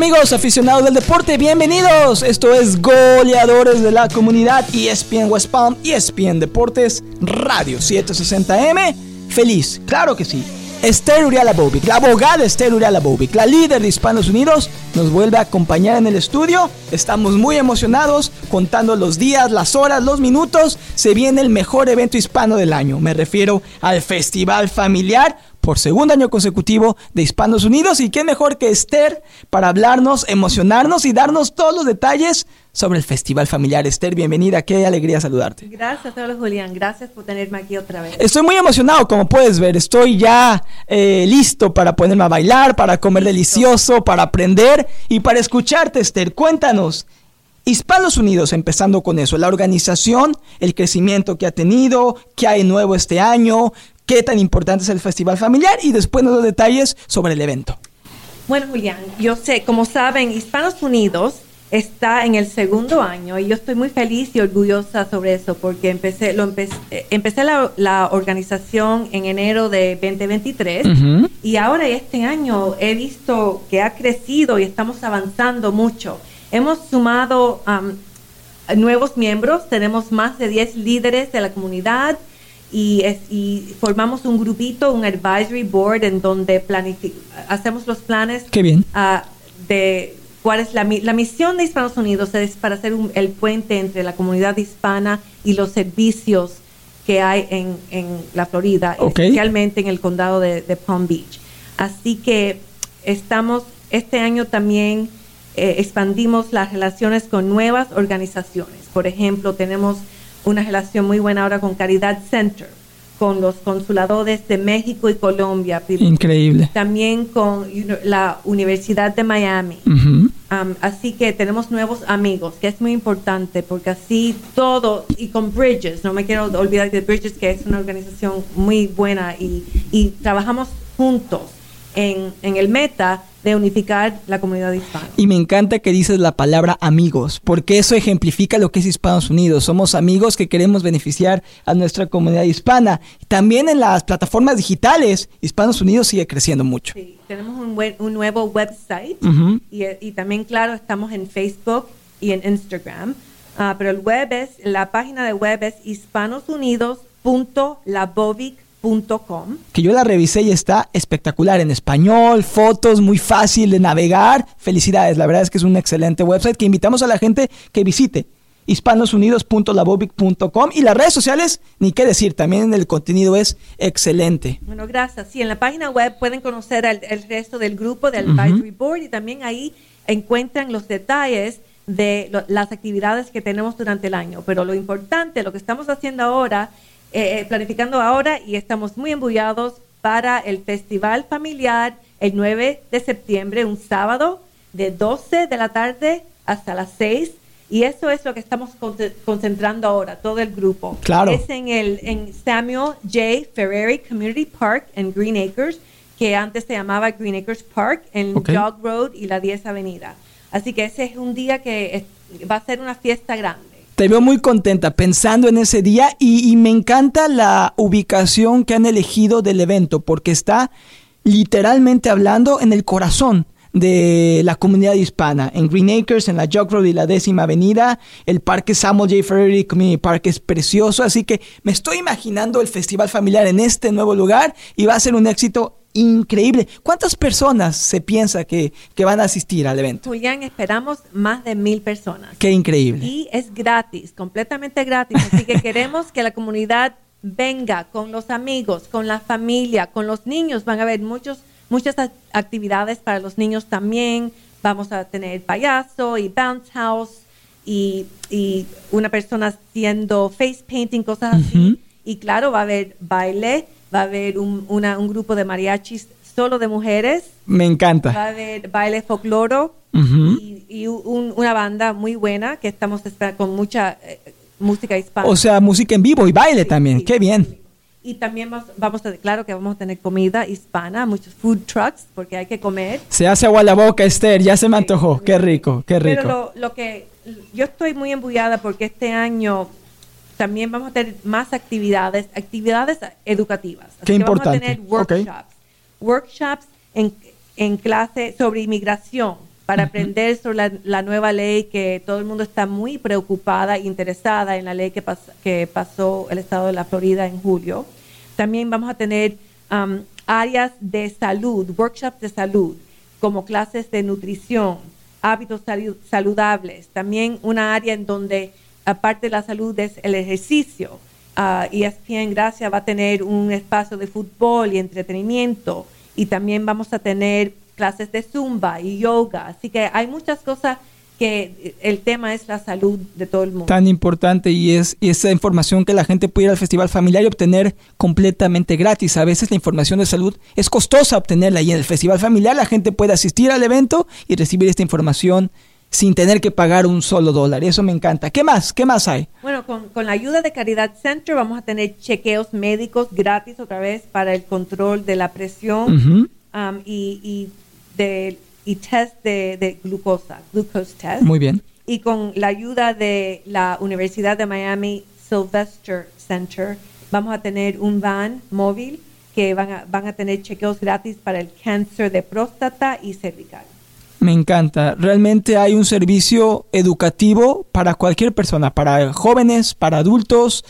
¿Qué tal amigos aficionados del deporte? Bienvenidos. Esto es Goleadores de la Comunidad ESPN West Palm, ESPN Deportes, Radio 760M. Feliz, claro que sí. Esther Uriala la abogada Esther Uriala Bobic, la líder de Hispanos Unidos, nos vuelve a acompañar en el estudio. Estamos muy emocionados, contando los días, las horas, los minutos. Se viene el mejor evento hispano del año. Me refiero al Festival Familiar por segundo año consecutivo de Hispanos Unidos. Y qué mejor que Esther para hablarnos, emocionarnos y darnos todos los detalles sobre el Festival Familiar. Esther, bienvenida, qué alegría saludarte. Gracias, hola Julián, gracias por tenerme aquí otra vez. Estoy muy emocionado, como puedes ver, estoy ya eh, listo para ponerme a bailar, para comer delicioso, para aprender y para escucharte, Esther. Cuéntanos. Hispanos Unidos, empezando con eso, la organización, el crecimiento que ha tenido, qué hay nuevo este año, qué tan importante es el festival familiar y después los detalles sobre el evento. Bueno, Julián, yo sé, como saben, Hispanos Unidos está en el segundo año y yo estoy muy feliz y orgullosa sobre eso porque empecé, lo empecé, eh, empecé la, organización en enero de 2023 y ahora este año he visto que ha crecido y estamos avanzando mucho. Hemos sumado nuevos miembros, tenemos más de 10 líderes de la comunidad, y, formamos un grupito, un advisory board en donde hacemos los planes Qué bien. Ah, de cuál es la, la, misión de Hispanos Unidos es para hacer el puente entre la comunidad hispana y los servicios que hay en, en la Florida, especialmente en el condado de, Palm Beach. Así que estamos, este año también eh, expandimos las relaciones con nuevas organizaciones. Por ejemplo, tenemos una relación muy buena ahora con Caridad Center, con los consuladores de México y Colombia. Increíble. También con la Universidad de Miami. Um, así que tenemos nuevos amigos, que es muy importante, porque así todo, y con Bridges, no me quiero olvidar de Bridges, que es una organización muy buena, y, y trabajamos juntos en, en el meta de unificar la comunidad hispana. Y me encanta que dices la palabra amigos, porque eso ejemplifica lo que es Hispanos Unidos. Somos amigos que queremos beneficiar a nuestra comunidad hispana. También en las plataformas digitales, Hispanos Unidos sigue creciendo mucho. Sí, tenemos un, un nuevo website y, y, también, claro, estamos en Facebook y en Instagram. Uh, pero el web es, la página de web es hispanosunidos.labovic.com que yo la revisé y está espectacular en español, fotos, muy fácil de navegar. Felicidades, la verdad es que es un excelente website que invitamos a la gente que visite hispanosunidos.labovic.com y las redes sociales, ni qué decir, también el contenido es excelente. Bueno, gracias. Sí, en la página web pueden conocer el, resto del grupo del Advisory Board y también ahí encuentran los detalles de las actividades que tenemos durante el año. Pero lo importante, lo que estamos haciendo ahora eh, eh, planificando ahora y estamos muy embullados para el Festival Familiar el 9 de septiembre, un sábado de 12 de la tarde hasta las 6. Y eso es lo que estamos concentrando ahora, todo el grupo. Claro. Es en el en Samuel J. Ferreri Community Park en Green Acres, que antes se llamaba Green Acres Park, en Jog Road y la 10 Avenida. Así que ese es un día que va a ser una fiesta grande. Te veo muy contenta pensando en ese día y, me encanta la ubicación que han elegido del evento porque está literalmente hablando en el corazón de la comunidad hispana. En Green Acres, en la Jog Road y la décima avenida, el parque Samuel J. Ferry Community Park es precioso, así que me estoy imaginando el festival familiar en este nuevo lugar y va a ser un éxito increíble. ¿Cuántas personas se piensa que, van a asistir al evento? Julián, esperamos más de mil personas. Qué increíble. Y es gratis, completamente gratis. Así que queremos que la comunidad venga con los amigos, con la familia, con los niños. Van a haber muchos, muchas actividades para los niños también. Vamos a tener payaso y bounce house y, una persona haciendo face painting, cosas así. Y claro, va a haber baile va a haber un, un grupo de mariachis solo de mujeres. Me encanta. Va a haber baile folcloro y, una banda muy buena que estamos con mucha eh, música hispana. O sea, música en vivo y baile también. Qué bien. Y también vamos, a, claro que vamos a tener comida hispana, muchos food trucks, porque hay que comer. Se hace agua la boca, Esther, ya se me antojó. Qué rico, qué rico. Pero lo, lo que yo estoy muy embullada porque este año también vamos a tener más actividades, actividades educativas. Qué importante. Vamos a tener workshops, workshops en, en clase sobre inmigración para aprender sobre la, nueva ley que todo el mundo está muy preocupada e interesada en la ley que, que pasó el estado de la Florida en julio. También vamos a tener um, áreas de salud, workshops de salud, como clases de nutrición, hábitos saludables. También una área en donde, aparte de la salud, es el ejercicio. Uh, ESPN Gracia va a tener un espacio de fútbol y entretenimiento y también vamos a tener clases de zumba y yoga. Así que hay muchas cosas que el tema es la salud de todo el mundo. Tan importante y es esa información que la gente puede ir al festival familiar y obtener completamente gratis. A veces la información de salud es costosa obtenerla y en el festival familiar la gente puede asistir al evento y recibir esta información sin tener que pagar un solo dólar. Eso me encanta. ¿Qué más? ¿Qué más hay? Bueno, con, la ayuda de Caridad Center vamos a tener chequeos médicos gratis otra vez para el control de la presión um, y, y de y test de, glucosa, glucose test. Muy bien. Y con la ayuda de la Universidad de Miami Sylvester Center, vamos a tener un van móvil que van a, van a tener chequeos gratis para el cáncer de próstata y cervical. Me encanta. Realmente hay un servicio educativo para cualquier persona, para jóvenes, para adultos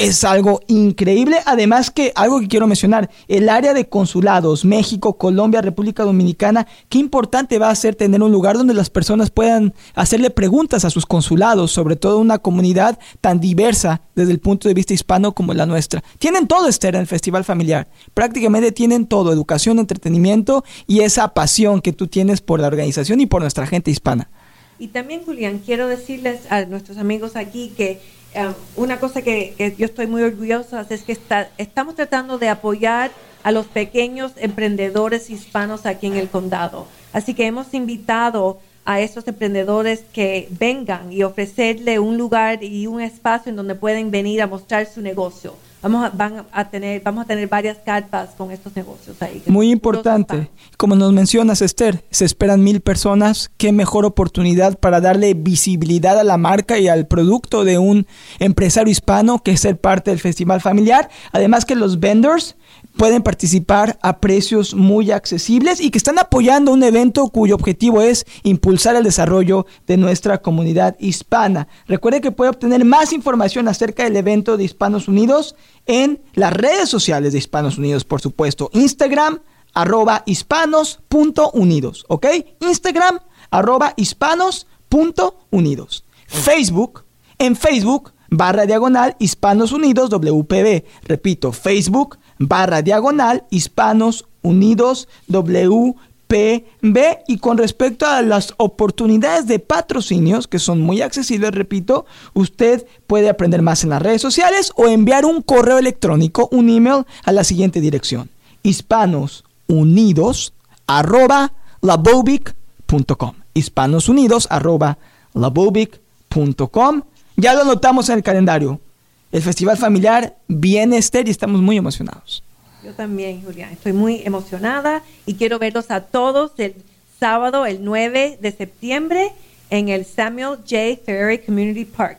es algo increíble. Además que algo que quiero mencionar, el área de consulados, México, Colombia, República Dominicana, qué importante va a ser tener un lugar donde las personas puedan hacerle preguntas a sus consulados, sobre todo una comunidad tan diversa desde el punto de vista hispano como la nuestra. Tienen todo, Esther, en el Festival Familiar. Prácticamente tienen todo, educación, entretenimiento y esa pasión que tú tienes por la organización y por nuestra gente hispana. Y también, Julián, quiero decirles a nuestros amigos aquí que eh, una cosa que, yo estoy muy orgullosa es que estamos tratando de apoyar a los pequeños emprendedores hispanos aquí en el condado. Así que hemos invitado a esos emprendedores que vengan y ofrecerle un lugar y un espacio en donde pueden venir a mostrar su negocio. Vamos a, van a tener, vamos a tener varias carpas con estos negocios ahí. Muy importante. Como nos mencionas, Esther, se esperan mil personas. Qué mejor oportunidad para darle visibilidad a la marca y al producto de un empresario hispano que es ser parte del festival familiar. Además que los vendors pueden participar a precios muy accesibles y que están apoyando un evento cuyo objetivo es impulsar el desarrollo de nuestra comunidad hispana. Recuerde que puede obtener más información acerca del evento de Hispanos Unidos en las redes sociales de Hispanos Unidos, por supuesto. Instagram, arroba hispanos.unidos, ¿ok? Instagram, arroba hispanos.unidos. Facebook, en Facebook, barra diagonal Hispanos Unidos WPB. Repito, Facebook, barra diagonal Hispanos Unidos WPB. Y con respecto a las oportunidades de patrocinios, que son muy accesibles, repito, usted puede aprender más en las redes sociales o enviar un correo electrónico, un email a la siguiente dirección. hispanosunidos arroba labobic.com hispanosunidos arroba labobic.com ya lo notamos en el calendario el festival familiar viene Esther y estamos muy emocionados. Yo también, Julián, estoy muy emocionada y quiero verlos a todos el sábado, el 9 de septiembre, en el Samuel J. Ferry Community Park.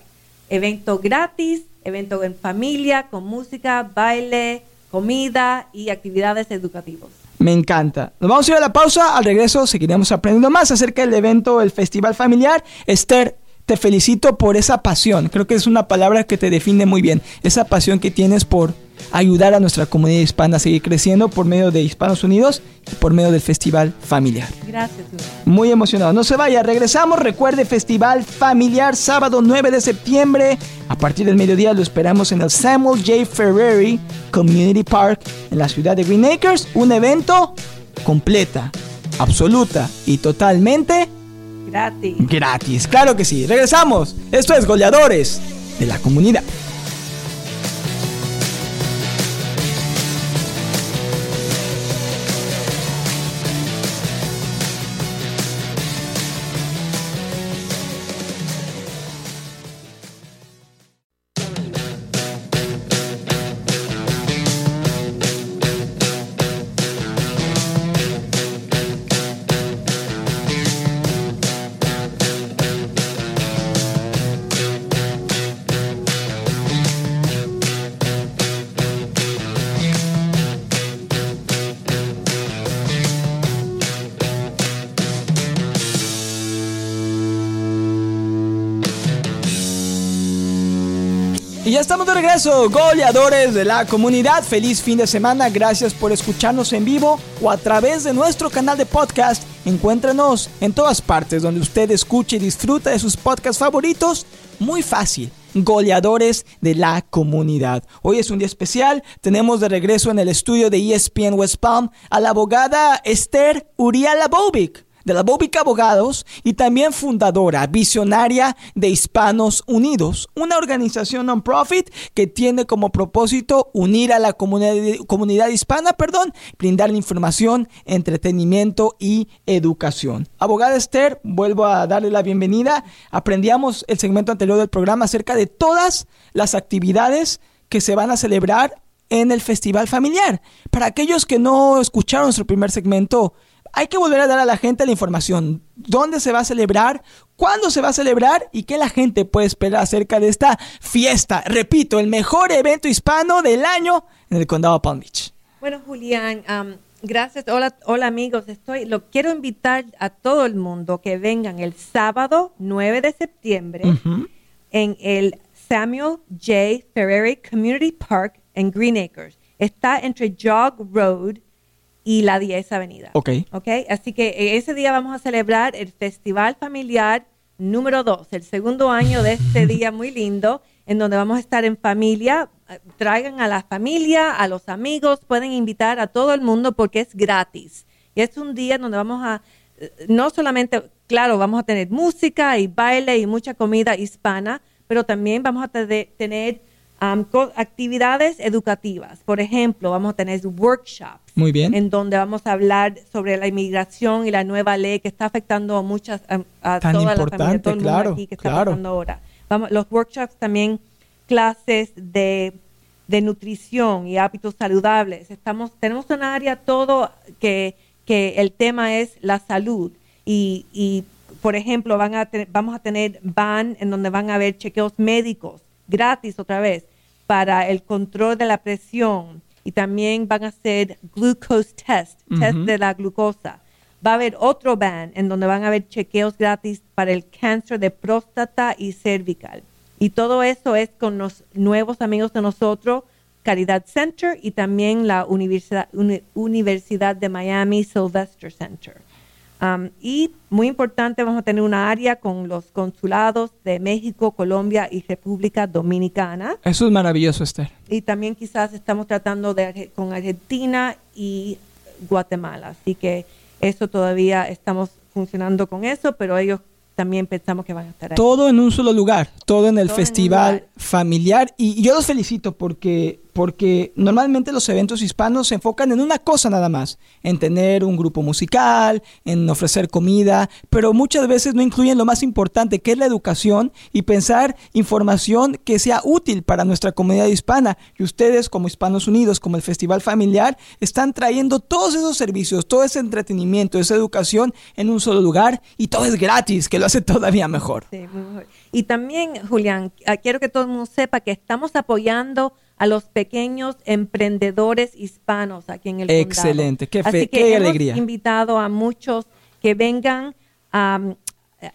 Evento gratis, evento en familia, con música, baile, comida y actividades educativas. Me encanta. Nos vamos a ir a la pausa. Al regreso seguiremos aprendiendo más acerca del evento, el festival familiar. Esther, te felicito por esa pasión. Creo que es una palabra que te define muy bien. Esa pasión que tienes por ayudar a nuestra comunidad hispana a seguir creciendo por medio de Hispanos Unidos y por medio del Festival Familiar. Gracias. Muy emocionado. No se vaya, regresamos. Recuerde Festival Familiar, sábado 9 de septiembre. A partir del mediodía lo esperamos en el Samuel J. Ferrari Community Park en la ciudad de Green Acres. Un evento completa, absoluta y totalmente Gratis. Gratis, claro que sí. Regresamos. Esto es Goleadores de la Comunidad. Estamos de regreso, goleadores de la comunidad. Feliz fin de semana. Gracias por escucharnos en vivo o a través de nuestro canal de podcast. Encuéntranos en todas partes donde usted escuche y disfruta de sus podcasts favoritos. Muy fácil. Goleadores de la comunidad. Hoy es un día especial. Tenemos de regreso en el estudio de ESPN West Palm a la abogada Esther Uriala Bobic de la Bóbica Abogados y también fundadora, visionaria de Hispanos Unidos, una organización non-profit que tiene como propósito unir a la comunidad, comunidad hispana, perdón, brindar información, entretenimiento y educación. Abogada Esther, vuelvo a darle la bienvenida. Aprendíamos el segmento anterior del programa acerca de todas las actividades que se van a celebrar en el Festival Familiar. Para aquellos que no escucharon nuestro primer segmento, hay que volver a dar a la gente la información. ¿Dónde se va a celebrar? ¿Cuándo se va a celebrar? ¿Y qué la gente puede esperar acerca de esta fiesta? Repito, el mejor evento hispano del año en el condado de Palm Beach. Bueno, Julián, gracias. Hola, hola amigos. Estoy, lo quiero invitar a todo el mundo que vengan el sábado 9 de septiembre en el Samuel J. Ferreri Community Park en Green Acres. Está entre Jog Road y la 10 Avenida. Ok. Ok, así que eh, ese día vamos a celebrar el Festival Familiar número 2, el segundo año de este día muy lindo, en donde vamos a estar en familia. Traigan a la familia, a los amigos, pueden invitar a todo el mundo porque es gratis. Y es un día donde vamos a, eh, no solamente, claro, vamos a tener música y baile y mucha comida hispana, pero también vamos a tener actividades educativas. Por ejemplo, vamos a tener workshops. Muy bien. En donde vamos a hablar sobre la inmigración y la nueva ley que está afectando a muchas, a, toda la familia, todo el mundo aquí que está pasando ahora. Vamos, los workshops también, clases de, de nutrición y hábitos saludables. Estamos, tenemos un área todo que, que el tema es la salud y, y por ejemplo, van a vamos a tener van en donde van a haber chequeos médicos gratis otra vez para el control de la presión y también van a hacer glucose test, test de la glucosa. Va a haber otro ban en donde van a haber chequeos gratis para el cáncer de próstata y cervical. Y todo eso es con los nuevos amigos de nosotros, Caridad Center y también la Universidad, Universidad de Miami Sylvester Center y muy importante, vamos a tener una área con los consulados de México, Colombia y República Dominicana. Eso es maravilloso, Esther. Y también quizás estamos tratando de con Argentina y Guatemala. Así que eso todavía estamos funcionando con eso, pero ellos también pensamos que van a estar ahí. Todo en un solo lugar, todo en el festival familiar. Y yo los felicito porque porque normalmente los eventos hispanos se enfocan en una cosa nada más, en tener un grupo musical, en ofrecer comida, pero muchas veces no incluyen lo más importante, que es la educación y pensar información que sea útil para nuestra comunidad hispana. Y ustedes como Hispanos Unidos, como el Festival Familiar, están trayendo todos esos servicios, todo ese entretenimiento, esa educación en un solo lugar y todo es gratis, que lo hace todavía mejor. Y también, Julián, ah, quiero que todo el mundo sepa que estamos apoyando a los pequeños emprendedores hispanos aquí en el condado. Excelente, qué, Así que hemos invitado a muchos que vengan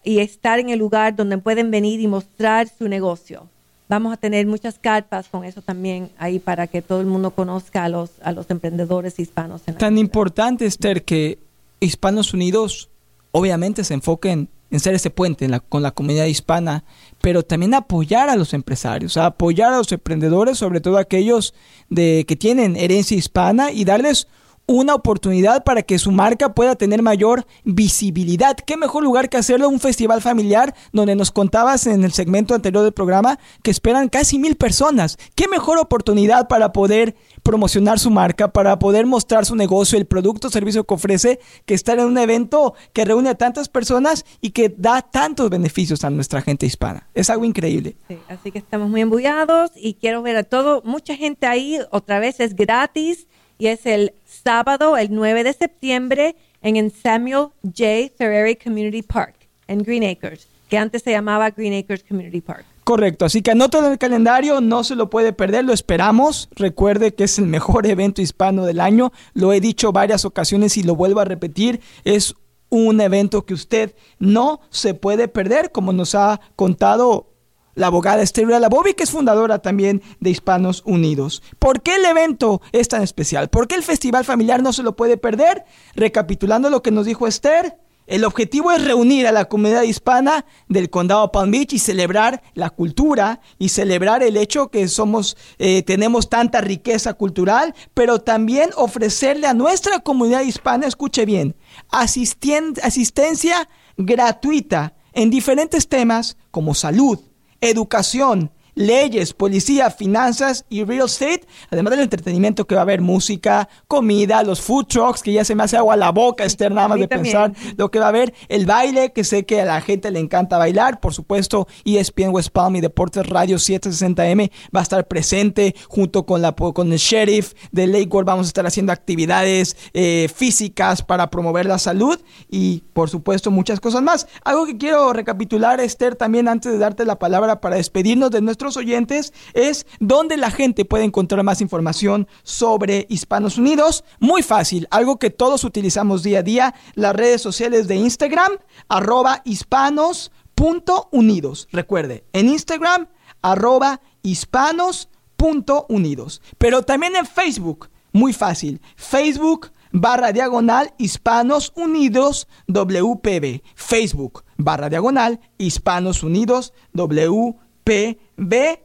y estar en el lugar donde pueden venir y mostrar su negocio. Vamos a tener muchas carpas con eso también ahí para que todo el mundo conozca a los, a los emprendedores hispanos. Tan importante, Esther, que Hispanos Unidos obviamente se enfoquen en ser ese puente con la comunidad hispana, pero también apoyar a los empresarios, apoyar a los emprendedores, sobre todo aquellos de, que tienen herencia hispana y darles una oportunidad para que su marca pueda tener mayor visibilidad. ¿Qué mejor lugar que hacerlo un festival familiar donde nos contabas en el segmento anterior del programa que esperan casi mil personas? ¿Qué mejor oportunidad para poder promocionar su marca, para poder mostrar su negocio, el producto o servicio que ofrece, que estar en un evento que reúne a tantas personas y que da tantos beneficios a nuestra gente hispana? Es algo increíble. Sí, así que estamos muy embullados y quiero ver a todo, mucha gente ahí, otra vez es gratis y es el sábado, el 9 de septiembre, en el Samuel J. Ferreri Community Park, en Green Acres, que antes se llamaba Green Acres Community Park. Correcto, así que anótalo en el calendario, no se lo puede perder, lo esperamos. Recuerde que es el mejor evento hispano del año, lo he dicho varias ocasiones y lo vuelvo a repetir, es un evento que usted no se puede perder, como nos ha contado la abogada Esther Labovi, que es fundadora también de Hispanos Unidos. ¿Por qué el evento es tan especial? ¿Por qué el festival familiar no se lo puede perder? Recapitulando lo que nos dijo Esther, el objetivo es reunir a la comunidad hispana del condado Palm Beach y celebrar la cultura y celebrar el hecho que somos, eh, tenemos tanta riqueza cultural, pero también ofrecerle a nuestra comunidad hispana, escuche bien, asistencia gratuita en diferentes temas como salud, educación, leyes, policía, finanzas y real estate, además del entretenimiento que va a haber música, comida, los food trucks, que ya se me hace agua a la boca, Esther, nada más de pensar lo que va a haber, el baile, que sé que a la gente le encanta bailar, por supuesto, ESPN West Palm y Deportes Radio 760M va a estar presente junto con, la, con el sheriff de Lakewood, vamos a estar haciendo actividades eh, físicas para promover la salud y, por supuesto, muchas cosas más. Algo que quiero recapitular, Esther, también antes de darte la palabra para despedirnos de nuestro oyentes es dónde la gente puede encontrar más información sobre Hispanos Unidos. Muy fácil, algo que todos utilizamos día a día, las redes sociales de Instagram, arroba hispanos.unidos. Recuerde, en Instagram, arroba hispanos.unidos. Pero también en Facebook, muy fácil, Facebook barra diagonal Hispanos Unidos WPB. Facebook barra diagonal Hispanos Unidos WPB. B,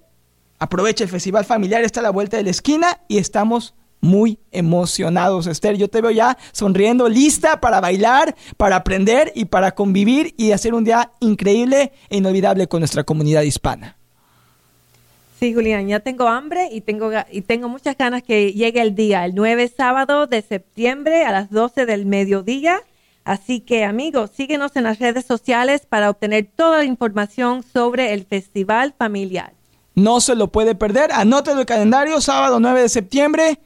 aprovecha el festival familiar, está a la vuelta de la esquina y estamos muy emocionados, Esther. Yo te veo ya sonriendo, lista para bailar, para aprender y para convivir y hacer un día increíble e inolvidable con nuestra comunidad hispana. Sí, Julián, ya tengo hambre y tengo, y tengo muchas ganas que llegue el día, el 9 sábado de septiembre a las 12 del mediodía. Así que amigos, síguenos en las redes sociales para obtener toda la información sobre el Festival Familiar. No se lo puede perder. Anótelo el calendario, sábado 9 de septiembre.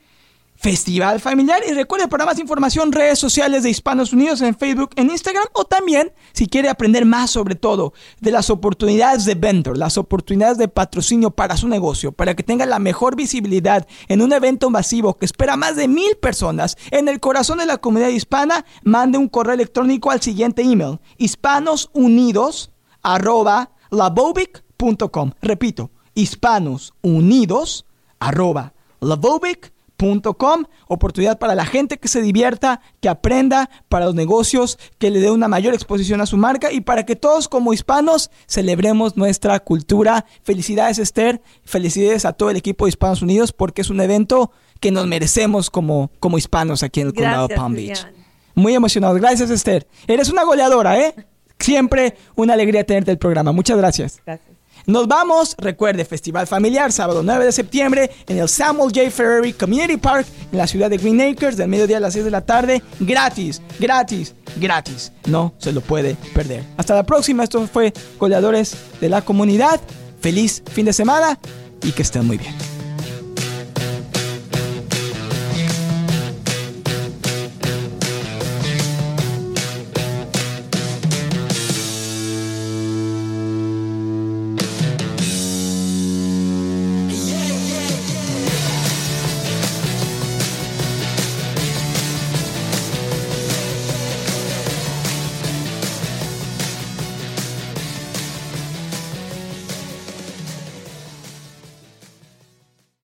Festival Familiar. Y recuerde para más información, redes sociales de Hispanos Unidos en Facebook, en Instagram o también si quiere aprender más sobre todo de las oportunidades de vendor, las oportunidades de patrocinio para su negocio, para que tenga la mejor visibilidad en un evento masivo que espera más de mil personas en el corazón de la comunidad hispana, mande un correo electrónico al siguiente email, hispanosunidos arroba Repito, hispanosunidos arroba Com, oportunidad para la gente que se divierta, que aprenda, para los negocios, que le dé una mayor exposición a su marca y para que todos como hispanos celebremos nuestra cultura. Felicidades Esther, felicidades a todo el equipo de Hispanos Unidos porque es un evento que nos merecemos como, como hispanos aquí en el condado Palm Beach. Muy emocionado. Gracias Esther. Eres una goleadora, ¿eh? Siempre una alegría tenerte el programa. Muchas gracias. Gracias. Nos vamos, recuerde, Festival Familiar, sábado 9 de septiembre, en el Samuel J. Ferry Community Park, en la ciudad de Green Acres, del mediodía a las 6 de la tarde, gratis, gratis, gratis. No se lo puede perder. Hasta la próxima, esto fue Goleadores de la Comunidad. Feliz fin de semana y que estén muy bien.